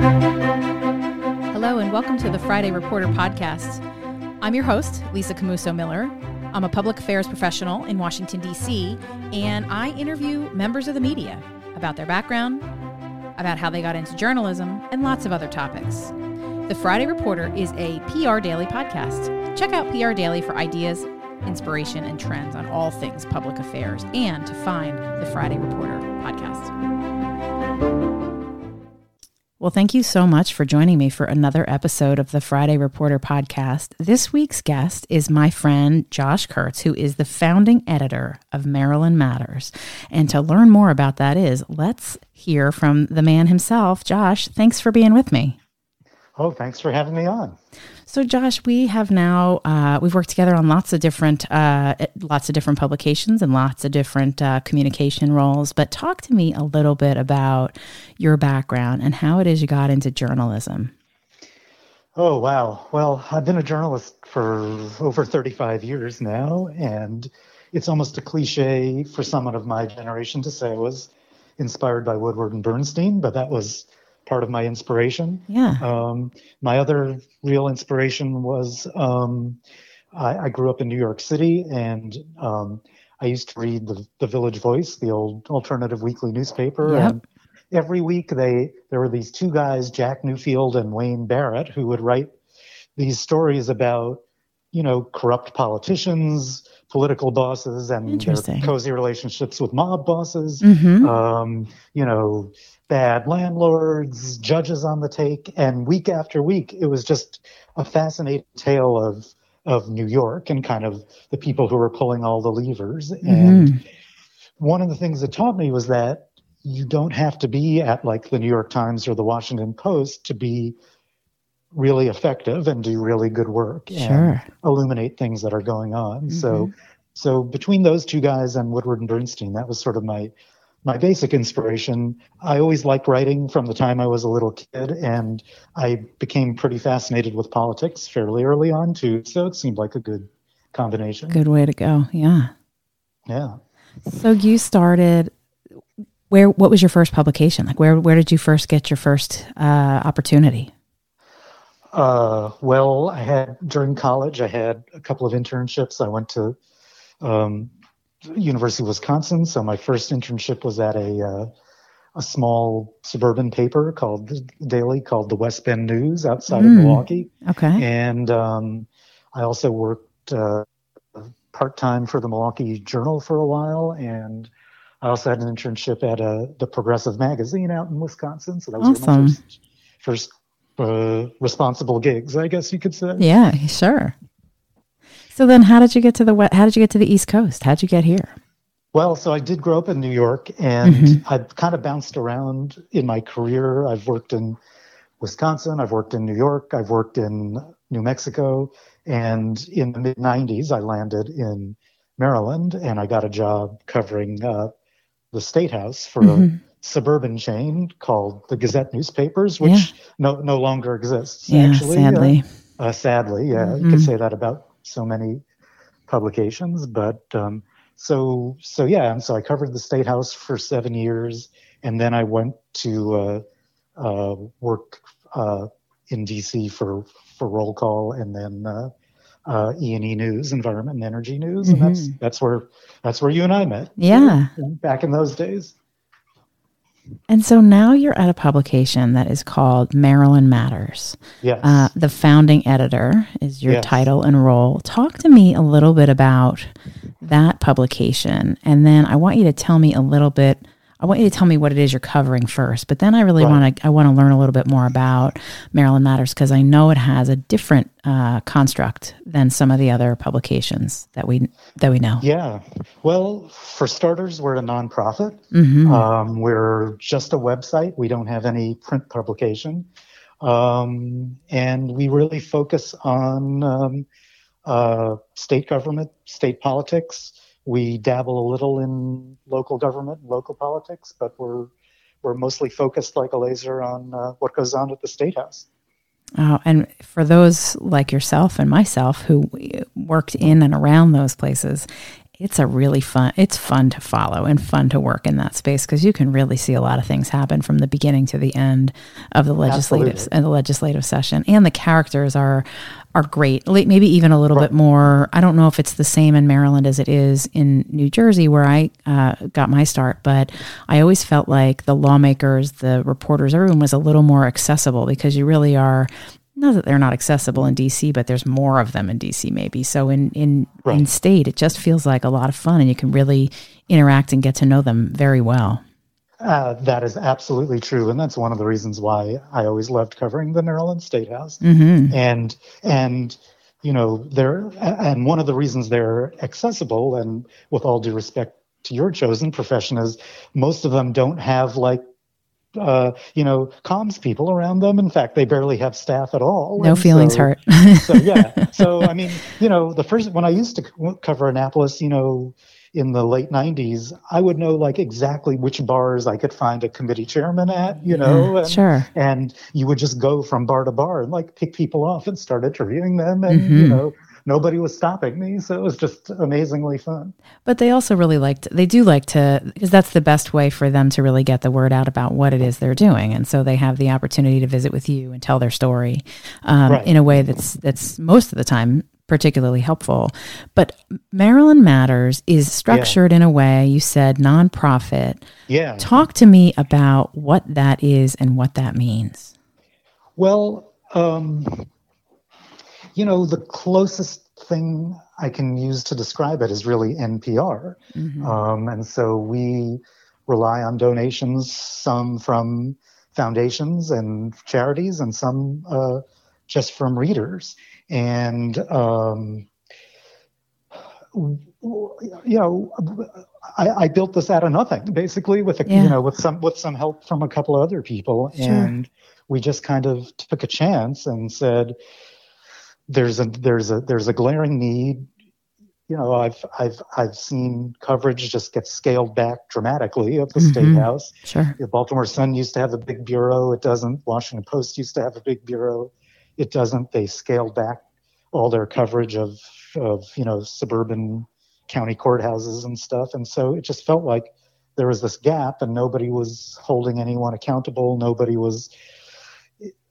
Hello, and welcome to the Friday Reporter podcast. I'm your host, Lisa Camooso Miller. I'm a public affairs professional in Washington, D.C., and I interview members of the media about their background, about how they got into journalism, and lots of other topics. The Friday Reporter is a PR Daily podcast. Check out PR Daily for ideas, inspiration, and trends on all things public affairs and to find the Friday Reporter podcast. Well, thank you so much for joining me for another episode of the Friday Reporter podcast. This week's guest is my friend Josh Kurtz, who is the founding editor of Maryland Matters. And to learn more about that is, let's hear from the man himself. Josh, thanks for being with me. Oh, thanks for having me on. So, Josh, we have now uh, we've worked together on lots of different uh, lots of different publications and lots of different uh, communication roles. But talk to me a little bit about your background and how it is you got into journalism. Oh wow! Well, I've been a journalist for over 35 years now, and it's almost a cliche for someone of my generation to say I was inspired by Woodward and Bernstein, but that was part of my inspiration. Yeah. Um, my other real inspiration was um, I, I, grew up in New York City, and um, I used to read the, the Village Voice, the old alternative weekly newspaper. Yep. And every week, they there were these two guys, Jack Newfield and Wayne Barrett, who would write these stories about you know corrupt politicians political bosses and their cozy relationships with mob bosses mm-hmm. um, you know bad landlords, judges on the take, and week after week, it was just a fascinating tale of of New York and kind of the people who were pulling all the levers. Mm-hmm. And one of the things that taught me was that you don't have to be at like the New York Times or the Washington Post to be really effective and do really good work sure. and illuminate things that are going on. Mm-hmm. So so between those two guys and Woodward and Bernstein, that was sort of my my basic inspiration. I always liked writing from the time I was a little kid, and I became pretty fascinated with politics fairly early on too. So it seemed like a good combination. Good way to go. Yeah. Yeah. So you started. Where? What was your first publication? Like, where? Where did you first get your first uh, opportunity? Uh, well, I had during college, I had a couple of internships. I went to um, University of Wisconsin. So my first internship was at a uh, a small suburban paper called the daily called the West Bend News outside mm. of Milwaukee. Okay. And um, I also worked uh, part time for the Milwaukee Journal for a while, and I also had an internship at a, uh, the Progressive Magazine out in Wisconsin. So that was awesome. my first, first uh, responsible gigs, I guess you could say. Yeah, sure. So then, how did you get to the how did you get to the East Coast? How'd you get here? Well, so I did grow up in New York, and mm-hmm. I've kind of bounced around in my career. I've worked in Wisconsin, I've worked in New York, I've worked in New Mexico, and in the mid '90s, I landed in Maryland, and I got a job covering uh, the State House for mm-hmm. a suburban chain called the Gazette Newspapers, which yeah. no no longer exists. Yeah, actually, sadly. Uh, uh, sadly, yeah, mm-hmm. you could say that about so many publications. But um, so so yeah, and so I covered the State House for seven years, and then I went to uh, uh, work uh, in DC for for roll call, and then uh, uh, E and E News, Environment and Energy News, mm-hmm. and that's that's where that's where you and I met. Yeah, back in those days. And so now you're at a publication that is called Maryland Matters. Yes. Uh, the founding editor is your yes. title and role. Talk to me a little bit about that publication. And then I want you to tell me a little bit I want you to tell me what it is you're covering first, but then I really right. want to I want to learn a little bit more about Maryland Matters because I know it has a different uh, construct than some of the other publications that we that we know. Yeah, well, for starters, we're a nonprofit. Mm-hmm. Um, we're just a website. We don't have any print publication, um, and we really focus on um, uh, state government, state politics. We dabble a little in local government, local politics, but we're we're mostly focused like a laser on uh, what goes on at the state house. Oh, and for those like yourself and myself who worked in and around those places, it's a really fun it's fun to follow and fun to work in that space because you can really see a lot of things happen from the beginning to the end of the legislative and the legislative session and the characters are are great maybe even a little right. bit more i don't know if it's the same in maryland as it is in new jersey where i uh, got my start but i always felt like the lawmakers the reporters everyone was a little more accessible because you really are not that they're not accessible in DC, but there's more of them in DC maybe. So in in right. in state, it just feels like a lot of fun, and you can really interact and get to know them very well. Uh, that is absolutely true, and that's one of the reasons why I always loved covering the Maryland State House. Mm-hmm. And and you know they're and one of the reasons they're accessible, and with all due respect to your chosen profession, is most of them don't have like uh, you know, comms people around them. In fact, they barely have staff at all. No feelings so, hurt. so yeah. So I mean, you know, the first when I used to cover Annapolis, you know, in the late 90s, I would know like exactly which bars I could find a committee chairman at, you know, and, sure. And you would just go from bar to bar and like pick people off and start interviewing them and, mm-hmm. you know, nobody was stopping me. So it was just amazingly fun. But they also really liked, they do like to, because that's the best way for them to really get the word out about what it is they're doing. And so they have the opportunity to visit with you and tell their story um, right. in a way that's, that's most of the time particularly helpful. But Maryland Matters is structured yeah. in a way, you said nonprofit. Yeah. Talk to me about what that is and what that means. Well, um, you know, the closest thing I can use to describe it is really NPR. Mm-hmm. Um, and so we rely on donations, some from foundations and charities, and some uh, just from readers. And, um, you know, I, I, built this out of nothing, basically, with a, yeah. you know, with some with some help from a couple of other people, sure. and we just kind of took a chance and said, there's a there's a there's a glaring need. You know, I've I've I've seen coverage just get scaled back dramatically of the mm-hmm. state house. Sure. The Baltimore Sun used to have a big bureau. It doesn't. Washington Post used to have a big bureau. It doesn't. They scaled back all their coverage of of you know suburban county courthouses and stuff. And so it just felt like there was this gap, and nobody was holding anyone accountable. Nobody was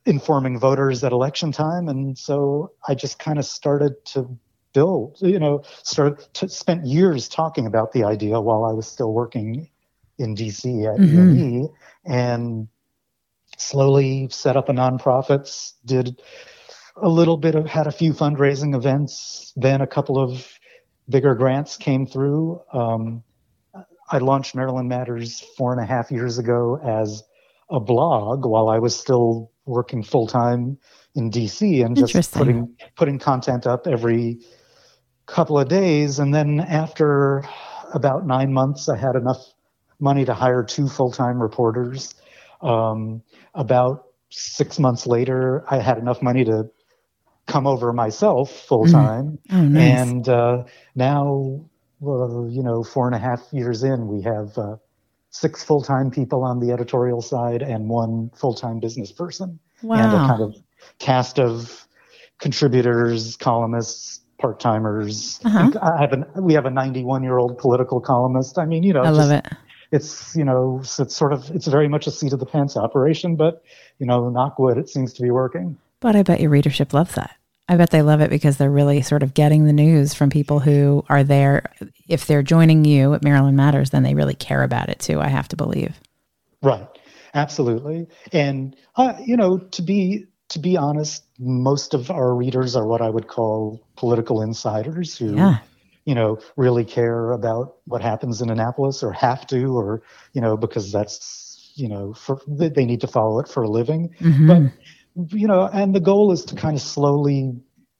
informing voters at election time. And so I just kind of started to build, you know, started to spent years talking about the idea while I was still working in DC at mm-hmm. UNE and slowly set up a nonprofit, did a little bit of, had a few fundraising events, then a couple of bigger grants came through. Um, I launched Maryland Matters four and a half years ago as a blog while I was still working full time in DC and just putting putting content up every couple of days. And then after about nine months, I had enough money to hire two full time reporters. Um, about six months later, I had enough money to come over myself full time. Mm. Oh, nice. And uh, now, well, you know, four and a half years in, we have. Uh, six full time people on the editorial side and one full time business person. Wow. And a kind of cast of contributors, columnists, part timers. Uh-huh. I have an, we have a 91 year old political columnist. I mean, you know, I love it. It's, you know, it's sort of, it's very much a seat of the pants operation, but, you know, knock wood, it seems to be working. But I bet your readership loves that. I bet they love it because they're really sort of getting the news from people who are there. If they're joining you at Maryland Matters, then they really care about it too. I have to believe. Right. Absolutely. And uh, you know, to be to be honest, most of our readers are what I would call political insiders who yeah. You know, really care about what happens in Annapolis or have to or, you know, because that's, you know, for they need to follow it for a living. Mm-hmm. But you know, and the goal is to kind of slowly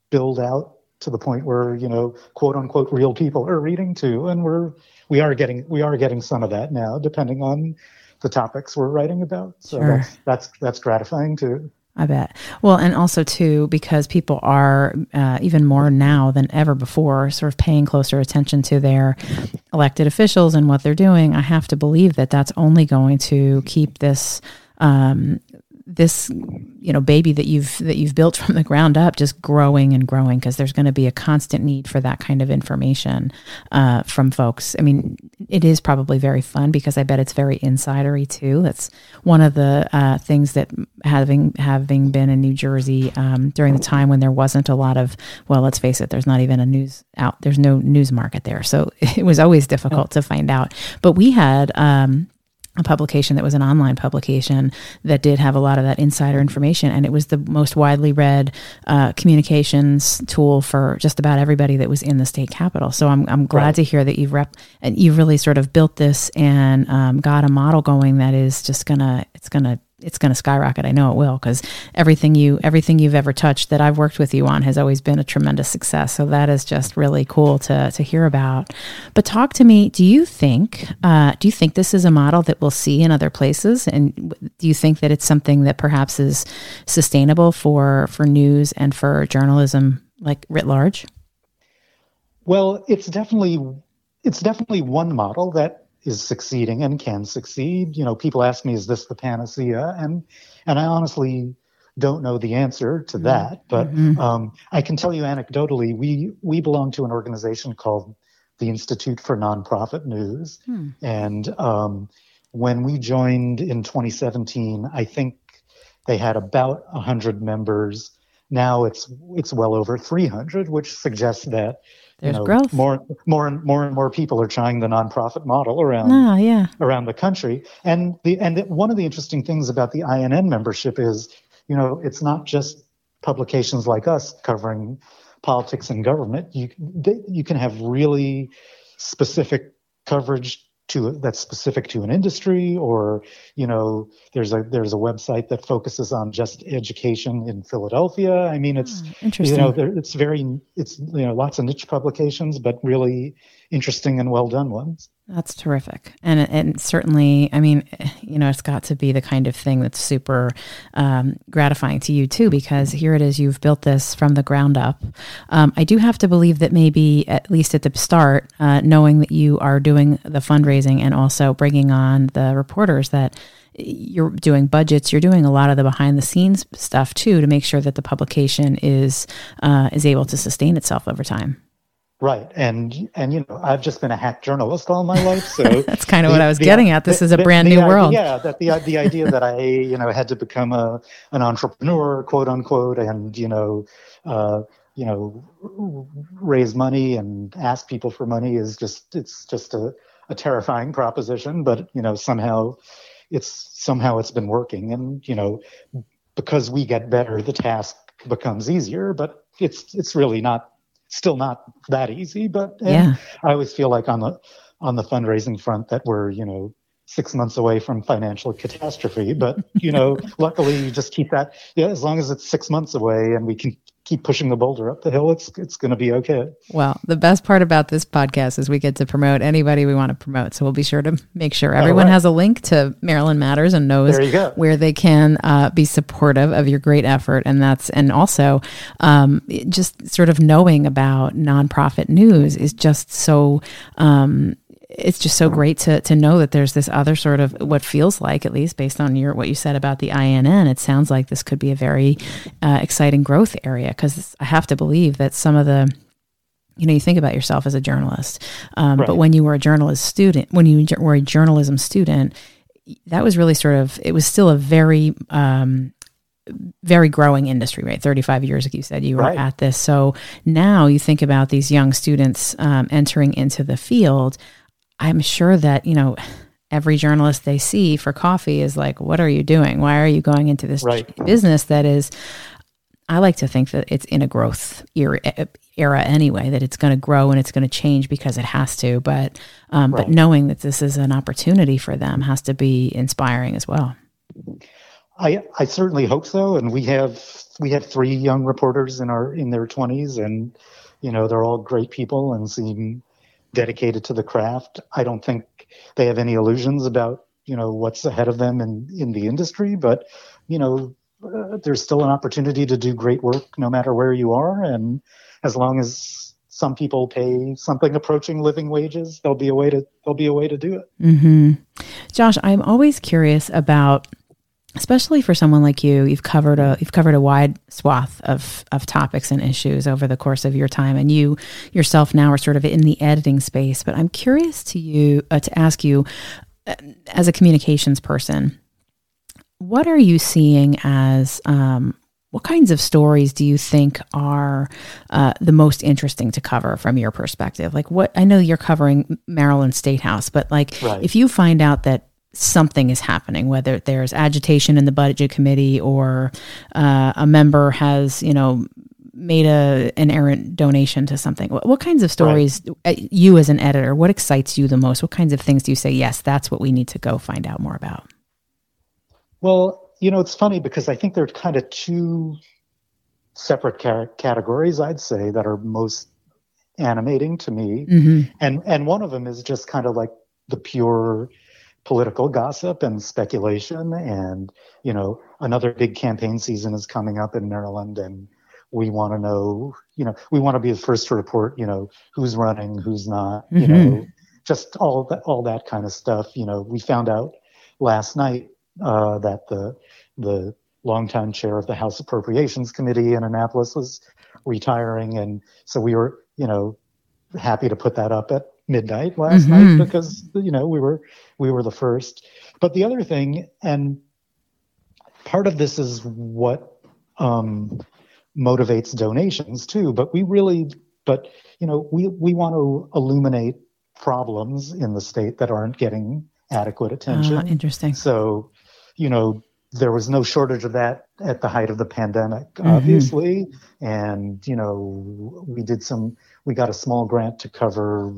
build out to the point where you know, quote unquote, real people are reading too, and we're we are getting we are getting some of that now, depending on the topics we're writing about. So sure. that's that's that's gratifying too. I bet. Well, and also too, because people are uh, even more now than ever before, sort of paying closer attention to their elected officials and what they're doing. I have to believe that that's only going to keep this um, this you know baby that you've that you've built from the ground up just growing and growing because there's going to be a constant need for that kind of information uh, from folks. I mean it is probably very fun because i bet it's very insidery too. That's one of the uh, things that having having been in new jersey um, during the time when there wasn't a lot of well let's face it there's not even a news out there's no news market there. So it was always difficult to find out. But we had um, a publication that was an online publication that did have a lot of that insider information and it was the most widely read uh, communications tool for just about everybody that was in the state capital so i'm, I'm glad right. to hear that you've rep and you've really sort of built this and um, got a model going that is just gonna it's gonna it's going to skyrocket. I know it will because everything you everything you've ever touched that I've worked with you on has always been a tremendous success. So that is just really cool to to hear about. But talk to me. Do you think uh, do you think this is a model that we'll see in other places? And do you think that it's something that perhaps is sustainable for for news and for journalism like writ large? Well, it's definitely it's definitely one model that is succeeding and can succeed. You know, people ask me, is this the panacea? And and I honestly don't know the answer to mm-hmm. that, but mm-hmm. um, I can tell you anecdotally, we we belong to an organization called the Institute for Nonprofit News, hmm. and um, when we joined in 2017, I think they had about 100 members. Now it's it's well over 300, which suggests that there's you know, growth. More, more and more and more people are trying the nonprofit model around, oh, yeah. around the country. And the and the, one of the interesting things about the INN membership is, you know, it's not just publications like us covering politics and government. You they, you can have really specific coverage to that's specific to an industry or you know there's a there's a website that focuses on just education in Philadelphia. I mean it's oh, you know there, it's very it's you know lots of niche publications but really interesting and well done ones that's terrific. And and certainly, I mean, you know, it's got to be the kind of thing that's super um, gratifying to you too, because here it is, you've built this from the ground up. Um, I do have to believe that maybe, at least at the start, uh, knowing that you are doing the fundraising and also bringing on the reporters, that you're doing budgets, you're doing a lot of the behind the scenes stuff too, to make sure that the publication is uh, is able to sustain itself over time. Right, and and you know I've just been a hack journalist all my life, so that's kind of the, what I was the, getting at. This the, is a brand new world. Yeah, that the the idea that I you know had to become a an entrepreneur, quote unquote, and you know uh, you know raise money and ask people for money is just it's just a, a terrifying proposition. But you know somehow it's somehow it's been working, and you know because we get better, the task becomes easier. But it's it's really not still not that easy, but yeah. I always feel like on the on the fundraising front that we're you know six months away from financial catastrophe. But you know, luckily, you just keep that. Yeah, as long as it's six months away, and we can keep pushing the boulder up the hill, it's it's going to be okay. Well, the best part about this podcast is we get to promote anybody we want to promote. So we'll be sure to make sure everyone right. has a link to Maryland Matters and knows where they can uh, be supportive of your great effort. And that's and also um, just sort of knowing about nonprofit news is just so. Um, it's just so great to to know that there's this other sort of what feels like, at least based on your what you said about the INN, it sounds like this could be a very uh, exciting growth area. Because I have to believe that some of the you know, you think about yourself as a journalist, um, right. but when you were a journalist student, when you were a journalism student, that was really sort of it was still a very um, very growing industry, right? 35 years ago, you said you were right. at this. So now you think about these young students um, entering into the field. I'm sure that, you know, every journalist they see for coffee is like, what are you doing? Why are you going into this right. business that is, I like to think that it's in a growth era, era anyway, that it's going to grow and it's going to change because it has to. But, um, right. but knowing that this is an opportunity for them has to be inspiring as well. I, I certainly hope so. And we have, we have three young reporters in our, in their twenties and, you know, they're all great people and seem dedicated to the craft. I don't think they have any illusions about you know what's ahead of them in in the industry, but you know uh, there's still an opportunity to do great work no matter where you are, and as long as some people pay something approaching living wages, there'll be a way to there'll be a way to do it. Mm-hmm. Josh, I'm always curious about especially for someone like you you've covered a you've covered a wide swath of of topics and issues over the course of your time and you yourself now are sort of in the editing space but i'm curious to you uh, to ask you uh, as a communications person what are you seeing as um, what kinds of stories do you think are uh, the most interesting to cover from your perspective like what i know you're covering maryland state house but like right. if you find out that something is happening, whether there's agitation in the budget committee or uh, a member has, you know, made a an errant donation to something. What, what kinds of stories, right. Uh, you as an editor, what excites you the most? What kinds of things do you say, yes, that's what we need to go find out more about? Well, you know, it's funny because I think there are kind of two separate ca- categories, I'd say, that are most animating to me. Mm-hmm. And and one of them is just kind of like the pure political gossip and speculation. And, you know, another big campaign season is coming up in Maryland and we want to know, you know, we want to be the first to report, you know, who's running, who's not, you mm-hmm. know, just all that, all that kind of stuff. You know, we found out last night uh, that the, the longtime chair of the House Appropriations Committee in Annapolis was retiring. And so we were, you know, happy to put that up at midnight last mm-hmm. night because you know we were we were the first. But the other thing, and part of this is what um, motivates donations too. But we really, but you know, we we want to illuminate problems in the state that aren't getting adequate attention. Uh, interesting. So, you know, there was no shortage of that at the height of the pandemic, mm-hmm. obviously. And, you know, we did some, we got a small grant to cover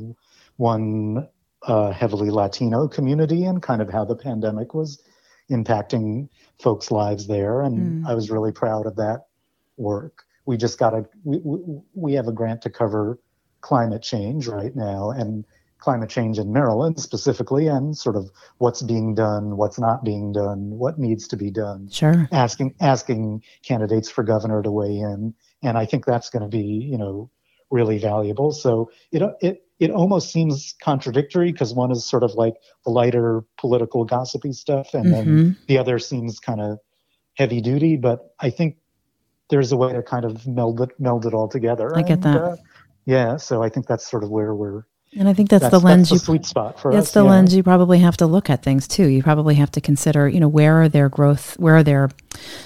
one uh, heavily Latino community and kind of how the pandemic was impacting folks' lives there. And mm. I was really proud of that work. We just got a we, we have a grant to cover climate change right now and climate change in Maryland specifically and sort of what's being done, what's not being done, what needs to be done. Sure. Asking asking candidates for governor to weigh in. And I think that's going to be, you know, really valuable. So it it it almost seems contradictory because one is sort of like the lighter political gossipy stuff, and mm-hmm. then the other seems kind of heavy duty. But I think there's a way to kind of meld it meld it all together. I get and, that. Uh, yeah, so I think that's sort of where we're and I think that's, that's the lens that's you sweet spot for That's us, the yeah. lens you probably have to look at things too. You probably have to consider, you know, where are their growth, where are there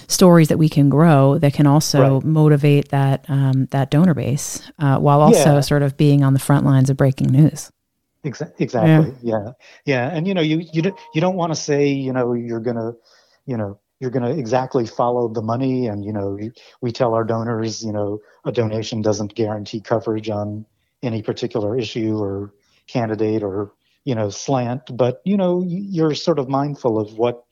stories that we can grow that can also right. motivate that um, that donor base, uh, while also yeah. sort of being on the front lines of breaking news. Exactly. Yeah. yeah. Yeah. And you know, you you don't, you don't want to say, you know, you're gonna, you know, you're going to exactly follow the money and you know we tell our donors you know a donation doesn't guarantee coverage on any particular issue or candidate or you know slant but you know you're sort of mindful of what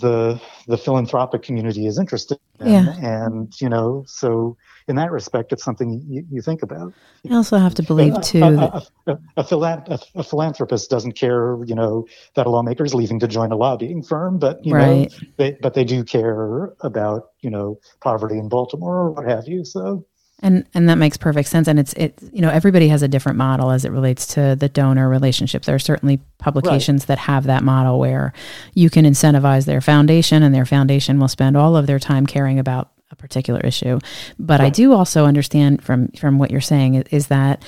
the the philanthropic community is interested in yeah. and you know so in that respect it's something you, you think about you also have to believe too a, a, a, a, a, philanthropist doesn't care you know that a lawmaker is leaving to join a lobbying firm but you right. know they, but they do care about you know poverty in baltimore or what have you so and and that makes perfect sense. And it's it you know everybody has a different model as it relates to the donor relationship. There are certainly publications right. that have that model where you can incentivize their foundation, and their foundation will spend all of their time caring about a particular issue. But right. I do also understand from from what you're saying is that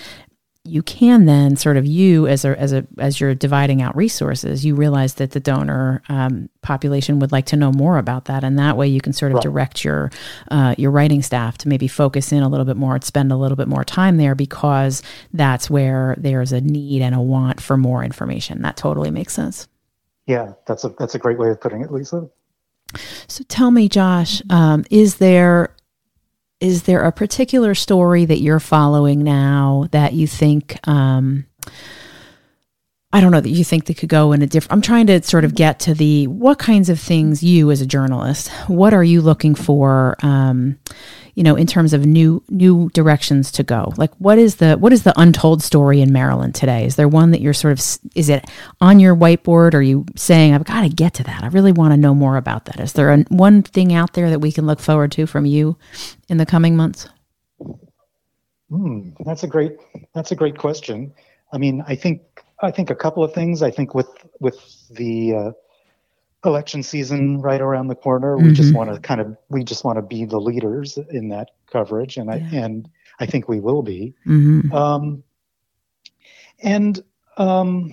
you can then sort of you as a as a as you're dividing out resources, you realize that the donor um, population would like to know more about that, and that way you can sort of right. direct your uh, your writing staff to maybe focus in a little bit more, spend a little bit more time there because that's where there's a need and a want for more information. That totally makes sense. Yeah, that's a that's a great way of putting it, Lisa. So tell me, Josh, um, is there is there a particular story that you're following now that you think um, I don't know that you think they could go in a different I'm trying to sort of get to the what kinds of things you as a journalist what are you looking for um, you know, in terms of new new directions to go? Like, what is the what is the untold story in Maryland today? Is there one that you're sort of is it on your whiteboard? Or are you saying I've got to get to that? I really want to know more about that. Is there a, one thing out there that we can look forward to from you in the coming months? Hmm, that's a great that's a great question. I mean, I think I think a couple of things. I think with with the uh, election season right around the corner. We just want to kind of we just want to be the leaders in that coverage, and I Yeah. and I think we will be. hmm Um, and um,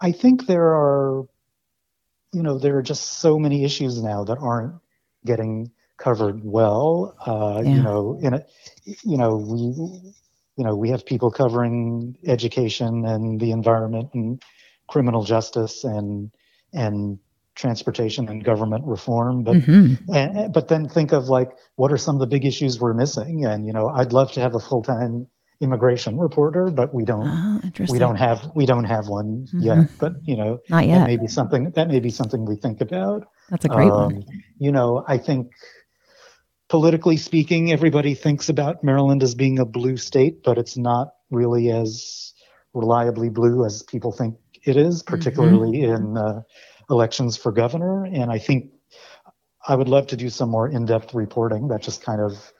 I think there are, you know, there are just so many issues now that aren't getting covered well. Uh, Yeah. You know, in a, you know, we, you know, we have people covering education and the environment and criminal justice and and transportation and government reform, but hmm and, but then think of like what are some of the big issues we're missing and you know i'd love to have a full-time immigration reporter but we don't Oh, we don't have we don't have one Mhm. yet but you know Not that yet. may be something that may be something we think about That's a great one. Um, you know i think politically speaking everybody thinks about maryland as being a blue state but it's not really as reliably blue as people think it is particularly in uh, elections for governor and i think i would love to do some more in-depth reporting that just kind of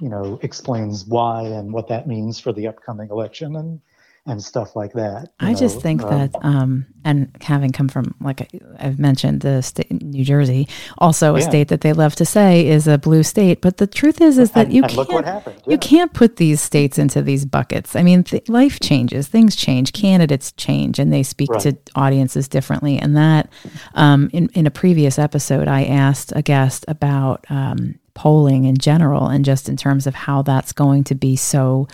you know explains why and what that means for the upcoming election. And and stuff like that I just think Um, that, um, and having come from, like I- I've mentioned, the state, New Jersey, also a Yeah. state that they love to say is a blue state. But the truth is, is that and, you and look what can't, happened you can't put these states into these buckets. I mean, th- life changes, things change, candidates change, and they speak Right. to audiences differently. And that, um, in in a previous episode, I asked a guest about um, polling in general, and just in terms of how that's going to be so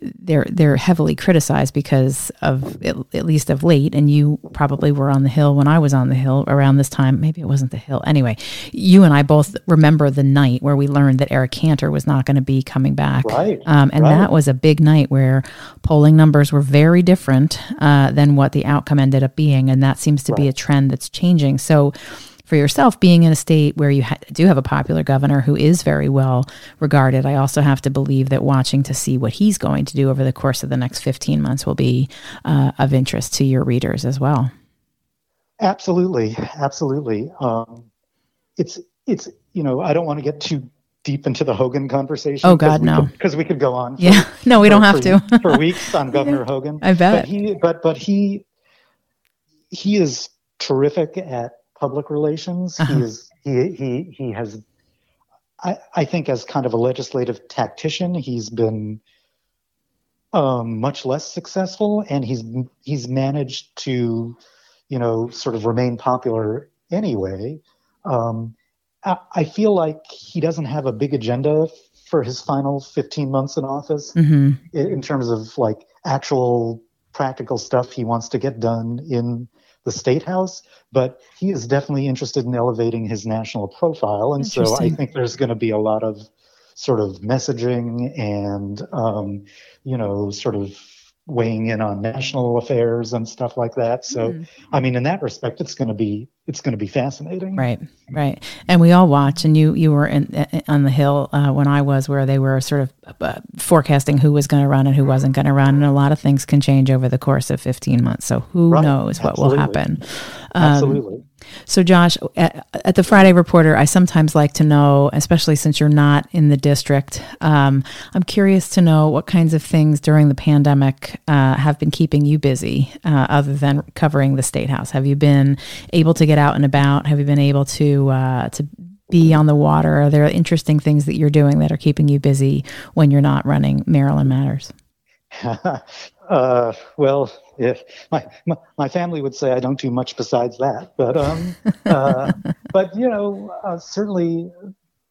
they're they're heavily criticized because of at, at least of late and you probably were on the hill when I was on the hill around this time. Maybe it wasn't the hill. Anyway you and I both remember the night where we learned that Eric Cantor was not going to be coming back. Right, um, and right. that was a big night where polling numbers were very different uh, than what the outcome ended up being and that seems to be a trend that's changing. So for yourself being in a state where you ha- do have a popular governor who is very well regarded i also have to believe that watching to see what he's going to do over the course of the next 15 months will be uh, of interest to your readers as well Absolutely, absolutely. Um, it's it's you know I don't want to get too deep into the Hogan conversation. Oh, God, no. because we could go on. for- yeah no we for- don't have for- to for weeks on Governor Hogan. I bet. But he but but he he is terrific at public relations. Uh-huh. He is he he he has. I, I think as kind of a legislative tactician, he's been um, much less successful, and he's he's managed to, you know, sort of remain popular anyway. Um, I, I feel like he doesn't have a big agenda for his final 15 months in office hmm in in terms of like actual practical stuff he wants to get done in the state house but he is definitely interested in elevating his national profile. And so i think there's going to be a lot of sort of messaging and um, you know sort of weighing in on national affairs and stuff like that so i mean in that respect it's going to be it's going to be fascinating Right, right, and we all watch. And you, you were in, uh, on the hill uh, when I was, where they were sort of uh, forecasting who was going to run and who wasn't going to run, and a lot of things can change over the course of fifteen months. So who Right, knows what will happen? Um, absolutely So, Josh, at, at the Friday Reporter, I sometimes like to know, especially since you're not in the district, um, I'm curious to know what kinds of things during the pandemic uh, have been keeping you busy, uh, other than covering the state house. Have you been able to get out and about? Have you been able to uh, to be on the water? Are there interesting things that you're doing that are keeping you busy when you're not running Maryland Matters? uh, well, if my, my my family would say I don't do much besides that, but um, uh, but you know, uh, certainly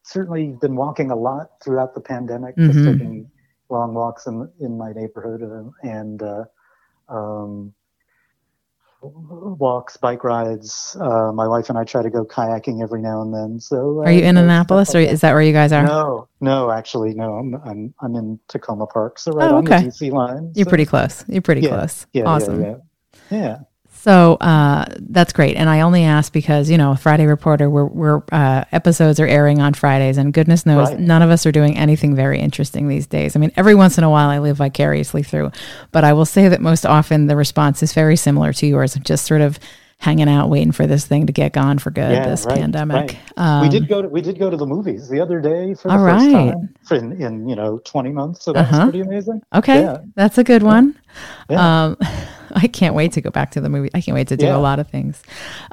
certainly been walking a lot throughout the pandemic, just Mhm. taking long walks in in my neighborhood and, and uh, um, walks, bike rides. Uh, my wife and I try to go kayaking every now and then. So uh, Are you in you know, stuff Annapolis, or is that where you guys are? No, no, actually, no. I'm I'm I'm in Takoma Park, so right Oh, on the DC line. You're pretty close. You're pretty Yeah, close. Yeah, awesome. Yeah, yeah. yeah. So uh, that's great, and I only ask because you know Friday Reporter, we're, we're uh, episodes are airing on Fridays, and goodness knows Right. none of us are doing anything very interesting these days. I mean, every once in a while I live vicariously through, but I will say that most often the response is very similar to yours, just sort of hanging out, waiting for this thing to get gone for good. Yeah, this right, pandemic. right. Um, we did go to we did go to the movies the other day for the All first right. time for in, in you know 20 months, so that Uh-huh. was pretty amazing. Okay, Yeah. that's a good one. Yeah. Um, I can't wait to go back to the movie. I can't wait to do yeah. a lot of things.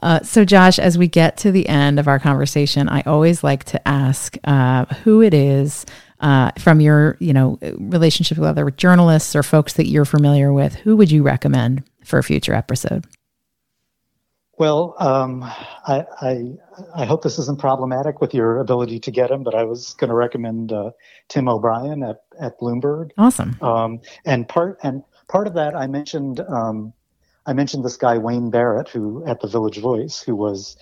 Uh, so, Josh, as we get to the end of our conversation, I always like to ask uh, who it is uh, from your, you know, relationship with other journalists or folks that you're familiar with. Who would you recommend for a future episode? Well, um, I, I, I hope this isn't problematic with your ability to get him, but I was going to recommend uh, Tim O'Brien at, at Bloomberg. Awesome. Um, and part and part of that, I mentioned um, I mentioned this guy Wayne Barrett, who at the Village Voice, who was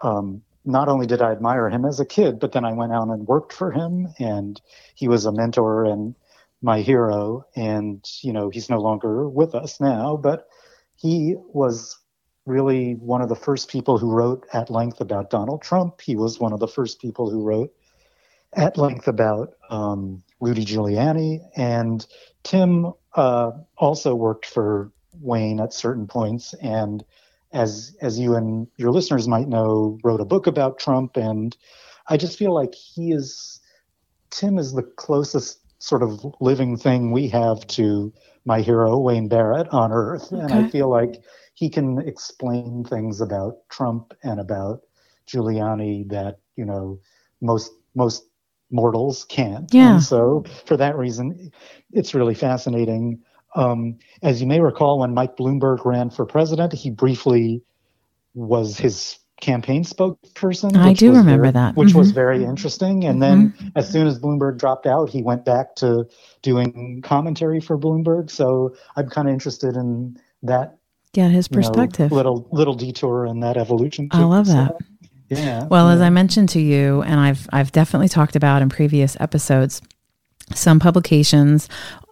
um, not only did I admire him as a kid, but then I went out and worked for him, and he was a mentor and my hero. And you know, he's no longer with us now, but he was really one of the first people who wrote at length about Donald Trump. He was one of the first people who wrote at length about um, Rudy Giuliani. And Tim uh, also worked for Wayne at certain points, and as as you and your listeners might know, wrote a book about Trump. And I just feel like he is Tim is the closest sort of living thing we have to my hero Wayne Barrett on Earth, okay. and I feel like he can explain things about Trump and about Giuliani that you know most most mortals can't. Yeah. And so for that reason, it's really fascinating. Um, as you may recall, when Mike Bloomberg ran for president, he briefly was his campaign spokesperson. I do remember very, that, which mm-hmm. was very interesting. And then mm-hmm. as soon as Bloomberg dropped out, he went back to doing commentary for Bloomberg. So I'm kind of interested in that get his perspective. Know, little little detour in that evolution. Too. I love that. So, yeah. Well, yeah. as I mentioned to you, and I've I've definitely talked about in previous episodes, some publications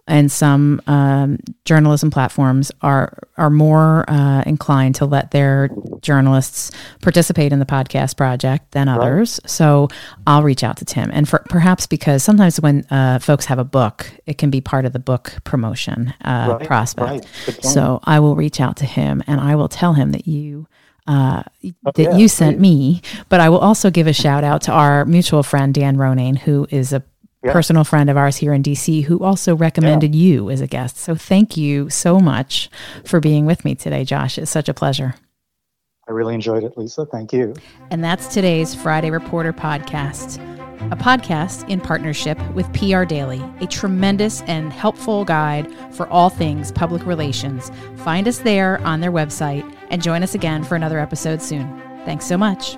and some um, journalism platforms are are more uh, inclined to let their journalists participate in the podcast project than others. Right. So I'll reach out to Tim, and for, perhaps because sometimes when uh, folks have a book, it can be part of the book promotion uh, right. prospect. Right. So I will reach out to him, and I will tell him that you. Uh, oh, that yeah, you sent me, but I will also give a shout out to our mutual friend Dan Ronayne, who is a yeah. personal friend of ours here in DC who also recommended yeah. you as a guest. So thank you so much for being with me today, Josh. It's such a pleasure. I really enjoyed it, Lisa. Thank you. And that's today's Friday Reporter podcast, a podcast in partnership with PR Daily, a tremendous and helpful guide for all things public relations. Find us there on their website and join us again for another episode soon. Thanks so much.